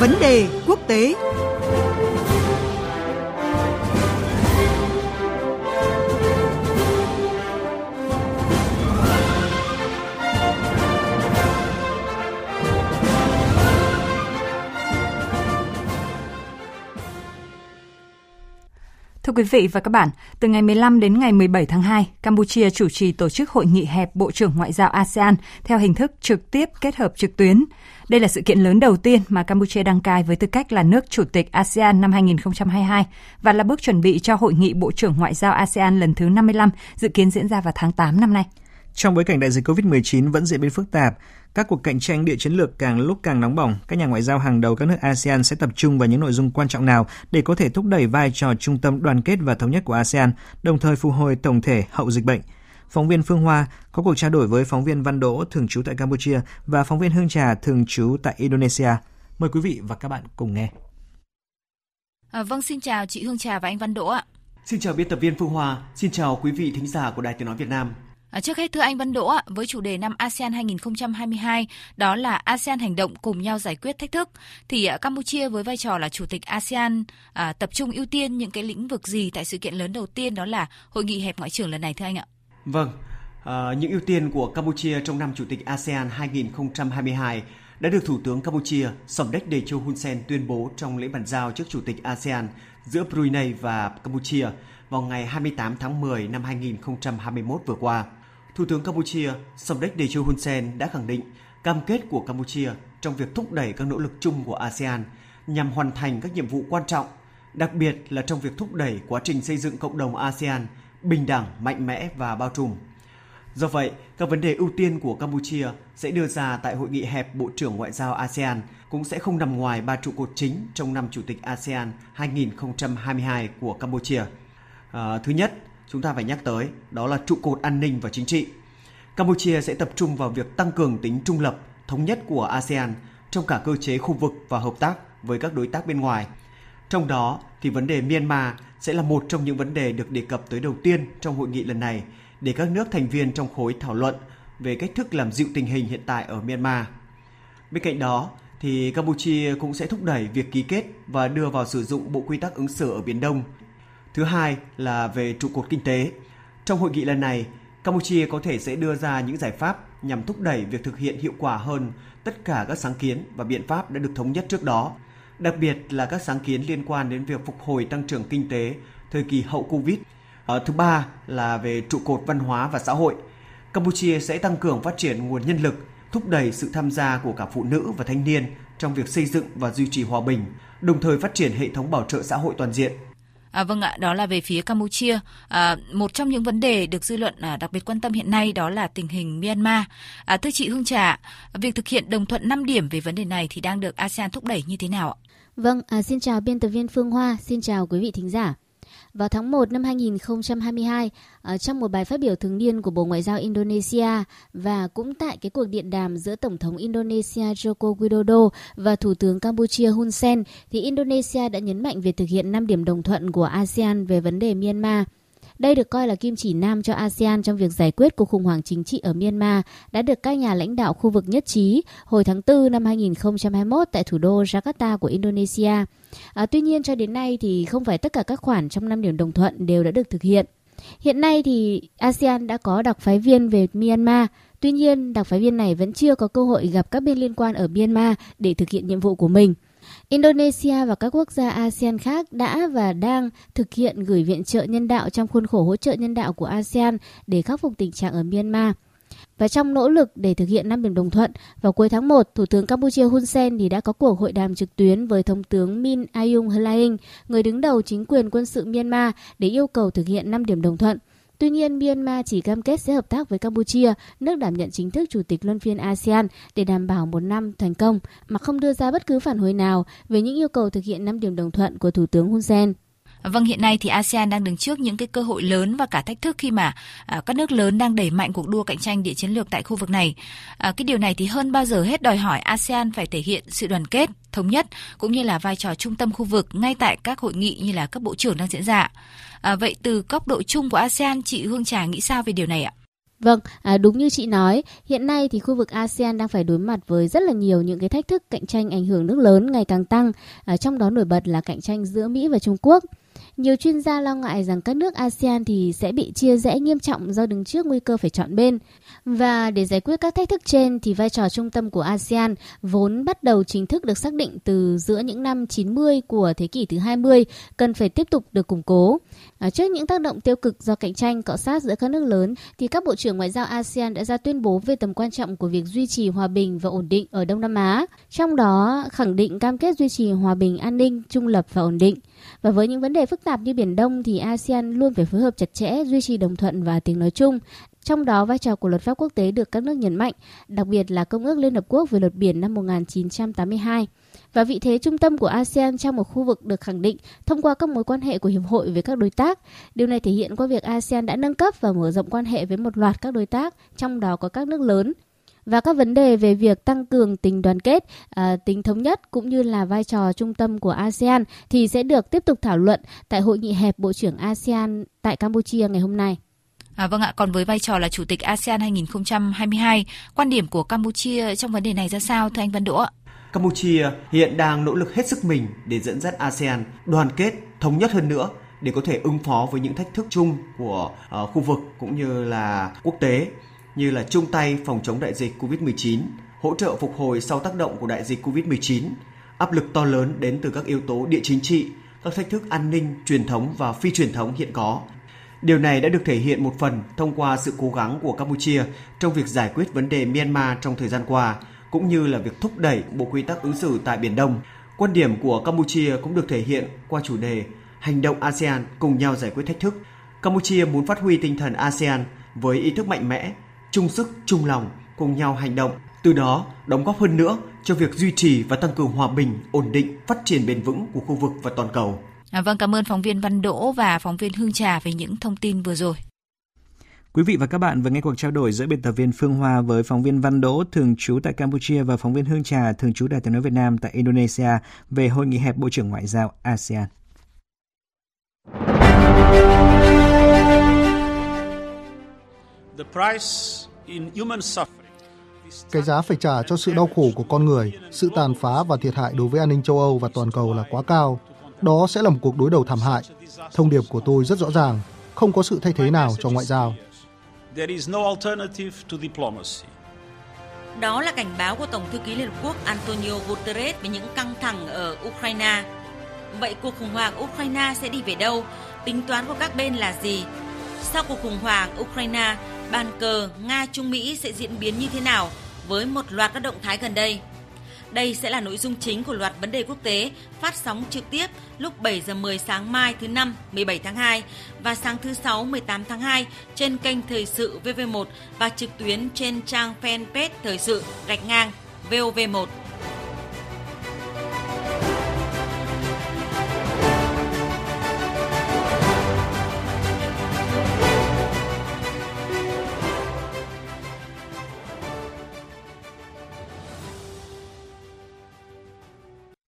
Vấn đề quốc tế. Thưa quý vị và các bạn, từ ngày 15 đến ngày 17 tháng 2, Campuchia chủ trì tổ chức hội nghị hẹp Bộ trưởng Ngoại giao ASEAN theo hình thức trực tiếp kết hợp trực tuyến. Đây là sự kiện lớn đầu tiên mà Campuchia đăng cai với tư cách là nước chủ tịch ASEAN năm 2022 và là bước chuẩn bị cho hội nghị Bộ trưởng Ngoại giao ASEAN lần thứ 55 dự kiến diễn ra vào tháng 8 năm nay. Trong bối cảnh đại dịch COVID-19 vẫn diễn biến phức tạp, các cuộc cạnh tranh địa chiến lược càng lúc càng nóng bỏng, các nhà ngoại giao hàng đầu các nước ASEAN sẽ tập trung vào những nội dung quan trọng nào để có thể thúc đẩy vai trò trung tâm đoàn kết và thống nhất của ASEAN, đồng thời phục hồi tổng thể hậu dịch bệnh. Phóng viên Phương Hoa có cuộc trao đổi với phóng viên Văn Đỗ thường trú tại Campuchia và phóng viên Hương Trà thường trú tại Indonesia. Mời quý vị và các bạn cùng nghe. À, vâng, xin chào chị Hương Trà và anh Văn Đỗ ạ. Xin chào biên tập viên Phương Hoa, xin chào quý vị thính giả của Đài Tiếng Nói Việt Nam. À, trước hết thưa anh Văn Đỗ với chủ đề năm ASEAN 2022 đó là ASEAN hành động cùng nhau giải quyết thách thức thì à, Campuchia với vai trò là chủ tịch ASEAN à, tập trung ưu tiên những cái lĩnh vực gì tại sự kiện lớn đầu tiên đó là hội nghị hẹp ngoại trưởng lần này thưa anh ạ? Vâng, à, những ưu tiên của Campuchia trong năm chủ tịch ASEAN 2022 đã được Thủ tướng Campuchia Somdech Techo Hun Sen tuyên bố trong lễ bàn giao trước chủ tịch ASEAN giữa Brunei và Campuchia vào ngày 28 tháng 10 năm 2021 vừa qua. Thủ tướng Campuchia Samdech Techo Hun Sen đã khẳng định cam kết của Campuchia trong việc thúc đẩy các nỗ lực chung của ASEAN nhằm hoàn thành các nhiệm vụ quan trọng, đặc biệt là trong việc thúc đẩy quá trình xây dựng cộng đồng ASEAN bình đẳng, mạnh mẽ và bao trùm. Do vậy, các vấn đề ưu tiên của Campuchia sẽ đưa ra tại hội nghị hẹp Bộ trưởng Ngoại giao ASEAN cũng sẽ không nằm ngoài ba trụ cột chính trong năm Chủ tịch ASEAN 2022 của Campuchia. À, thứ nhất, chúng ta phải nhắc tới đó là trụ cột an ninh và chính trị. Campuchia sẽ tập trung vào việc tăng cường tính trung lập, thống nhất của ASEAN trong cả cơ chế khu vực và hợp tác với các đối tác bên ngoài. Trong đó thì vấn đề Myanmar sẽ là một trong những vấn đề được đề cập tới đầu tiên trong hội nghị lần này để các nước thành viên trong khối thảo luận về cách thức làm dịu tình hình hiện tại ở Myanmar. Bên cạnh đó, thì Campuchia cũng sẽ thúc đẩy việc ký kết và đưa vào sử dụng Bộ Quy tắc ứng xử ở Biển Đông Thứ hai là về trụ cột kinh tế. Trong hội nghị lần này, Campuchia có thể sẽ đưa ra những giải pháp nhằm thúc đẩy việc thực hiện hiệu quả hơn tất cả các sáng kiến và biện pháp đã được thống nhất trước đó, đặc biệt là các sáng kiến liên quan đến việc phục hồi tăng trưởng kinh tế thời kỳ hậu Covid. Ở thứ ba là về trụ cột văn hóa và xã hội. Campuchia sẽ tăng cường phát triển nguồn nhân lực, thúc đẩy sự tham gia của cả phụ nữ và thanh niên trong việc xây dựng và duy trì hòa bình, đồng thời phát triển hệ thống bảo trợ xã hội toàn diện. À, vâng ạ, đó là về phía Campuchia. À, một trong những vấn đề được dư luận à, đặc biệt quan tâm hiện nay đó là tình hình Myanmar. À, thưa chị Hương Trà, việc thực hiện đồng thuận 5 điểm về vấn đề này thì đang được ASEAN thúc đẩy như thế nào ạ? Vâng, à, xin chào biên tập viên Phương Hoa, xin chào quý vị thính giả. Vào tháng 1 năm 2022, ờ, trong một bài phát biểu thường niên của Bộ Ngoại giao Indonesia và cũng tại cái cuộc điện đàm giữa Tổng thống Indonesia Joko Widodo và Thủ tướng Campuchia Hun Sen, thì Indonesia đã nhấn mạnh về thực hiện 5 điểm đồng thuận của ASEAN về vấn đề Myanmar – đây được coi là kim chỉ nam cho ASEAN trong việc giải quyết cuộc khủng hoảng chính trị ở Myanmar đã được các nhà lãnh đạo khu vực nhất trí hồi tháng 4 năm 2021 tại thủ đô Jakarta của Indonesia. À, tuy nhiên cho đến nay thì không phải tất cả các khoản trong năm điểm đồng thuận đều đã được thực hiện. Hiện nay thì ASEAN đã có đặc phái viên về Myanmar, tuy nhiên đặc phái viên này vẫn chưa có cơ hội gặp các bên liên quan ở Myanmar để thực hiện nhiệm vụ của mình. Indonesia và các quốc gia ASEAN khác đã và đang thực hiện gửi viện trợ nhân đạo trong khuôn khổ hỗ trợ nhân đạo của ASEAN để khắc phục tình trạng ở Myanmar. Và trong nỗ lực để thực hiện năm điểm đồng thuận, vào cuối tháng 1, Thủ tướng Campuchia Hun Sen thì đã có cuộc hội đàm trực tuyến với Thống tướng Min Aung Hlaing, người đứng đầu chính quyền quân sự Myanmar để yêu cầu thực hiện năm điểm đồng thuận. Tuy nhiên, Myanmar chỉ cam kết sẽ hợp tác với Campuchia, nước đảm nhận chính thức chủ tịch luân phiên ASEAN để đảm bảo một năm thành công, mà không đưa ra bất cứ phản hồi nào về những yêu cầu thực hiện năm điểm đồng thuận của Thủ tướng Hun Sen. Vâng, hiện nay thì ASEAN đang đứng trước những cái cơ hội lớn và cả thách thức khi mà à, các nước lớn đang đẩy mạnh cuộc đua cạnh tranh địa chiến lược tại khu vực này. À, cái điều này thì hơn bao giờ hết đòi hỏi ASEAN phải thể hiện sự đoàn kết, thống nhất cũng như là vai trò trung tâm khu vực ngay tại các hội nghị như là các bộ trưởng đang diễn ra. À, vậy từ góc độ chung của ASEAN, chị Hương Trà nghĩ sao về điều này ạ? Vâng, à, đúng như chị nói, hiện nay thì khu vực ASEAN đang phải đối mặt với rất là nhiều những cái thách thức cạnh tranh ảnh hưởng nước lớn ngày càng tăng, à, trong đó nổi bật là cạnh tranh giữa Mỹ và Trung Quốc. Nhiều chuyên gia lo ngại rằng các nước ASEAN thì sẽ bị chia rẽ nghiêm trọng do đứng trước nguy cơ phải chọn bên. Và để giải quyết các thách thức trên thì vai trò trung tâm của ASEAN vốn bắt đầu chính thức được xác định từ giữa những năm 90 của thế kỷ thứ 20 cần phải tiếp tục được củng cố. À, trước những tác động tiêu cực do cạnh tranh cọ sát giữa các nước lớn thì các bộ trưởng ngoại giao ASEAN đã ra tuyên bố về tầm quan trọng của việc duy trì hòa bình và ổn định ở Đông Nam Á, trong đó khẳng định cam kết duy trì hòa bình, an ninh, trung lập và ổn định. Và với những vấn đề phức tạp như Biển Đông thì ASEAN luôn phải phối hợp chặt chẽ, duy trì đồng thuận và tiếng nói chung. Trong đó, vai trò của luật pháp quốc tế được các nước nhấn mạnh, đặc biệt là Công ước Liên Hợp Quốc về luật biển năm 1982. Và vị thế trung tâm của ASEAN trong một khu vực được khẳng định thông qua các mối quan hệ của Hiệp hội với các đối tác. Điều này thể hiện qua việc ASEAN đã nâng cấp và mở rộng quan hệ với một loạt các đối tác, trong đó có các nước lớn và các vấn đề về việc tăng cường tình đoàn kết, à, tính thống nhất cũng như là vai trò trung tâm của ASEAN thì sẽ được tiếp tục thảo luận tại hội nghị hẹp Bộ trưởng ASEAN tại Campuchia ngày hôm nay. À, vâng ạ, còn với vai trò là Chủ tịch ASEAN 2022, quan điểm của Campuchia trong vấn đề này ra sao thưa anh Văn Đỗ ạ? Campuchia hiện đang nỗ lực hết sức mình để dẫn dắt ASEAN đoàn kết, thống nhất hơn nữa để có thể ứng phó với những thách thức chung của uh, khu vực cũng như là quốc tế như là chung tay phòng chống đại dịch COVID-19, hỗ trợ phục hồi sau tác động của đại dịch COVID-19, áp lực to lớn đến từ các yếu tố địa chính trị, các thách thức an ninh, truyền thống và phi truyền thống hiện có. Điều này đã được thể hiện một phần thông qua sự cố gắng của Campuchia trong việc giải quyết vấn đề Myanmar trong thời gian qua, cũng như là việc thúc đẩy Bộ Quy tắc ứng xử tại Biển Đông. Quan điểm của Campuchia cũng được thể hiện qua chủ đề Hành động ASEAN cùng nhau giải quyết thách thức. Campuchia muốn phát huy tinh thần ASEAN với ý thức mạnh mẽ, chung sức, chung lòng, cùng nhau hành động, từ đó đóng góp hơn nữa cho việc duy trì và tăng cường hòa bình, ổn định, phát triển bền vững của khu vực và toàn cầu. À, vâng, cảm ơn phóng viên Văn Đỗ và phóng viên Hương Trà về những thông tin vừa rồi. Quý vị và các bạn vừa nghe cuộc trao đổi giữa biên tập viên Phương Hoa với phóng viên Văn Đỗ thường trú tại Campuchia và phóng viên Hương Trà thường trú Đài tiếng nói Việt Nam tại Indonesia về hội nghị hẹp Bộ trưởng Ngoại giao ASEAN. Cái giá phải trả cho sự đau khổ của con người, sự tàn phá và thiệt hại đối với an ninh châu Âu và toàn cầu là quá cao. Đó sẽ là một cuộc đối đầu thảm hại. Thông điệp của tôi rất rõ ràng, không có sự thay thế nào cho ngoại giao. Đó là cảnh báo của Tổng thư ký Liên Hợp Quốc Antonio Guterres về những căng thẳng ở Ukraine. Vậy cuộc khủng hoảng Ukraine sẽ đi về đâu? Tính toán của các bên là gì? Sau cuộc khủng hoảng Ukraine, bàn cờ Nga-Trung Mỹ sẽ diễn biến như thế nào với một loạt các động thái gần đây. Đây sẽ là nội dung chính của loạt vấn đề quốc tế phát sóng trực tiếp lúc 7 giờ 10 sáng mai thứ năm 17 tháng 2 và sáng thứ sáu 18 tháng 2 trên kênh Thời sự VV1 và trực tuyến trên trang fanpage Thời sự gạch ngang VOV1.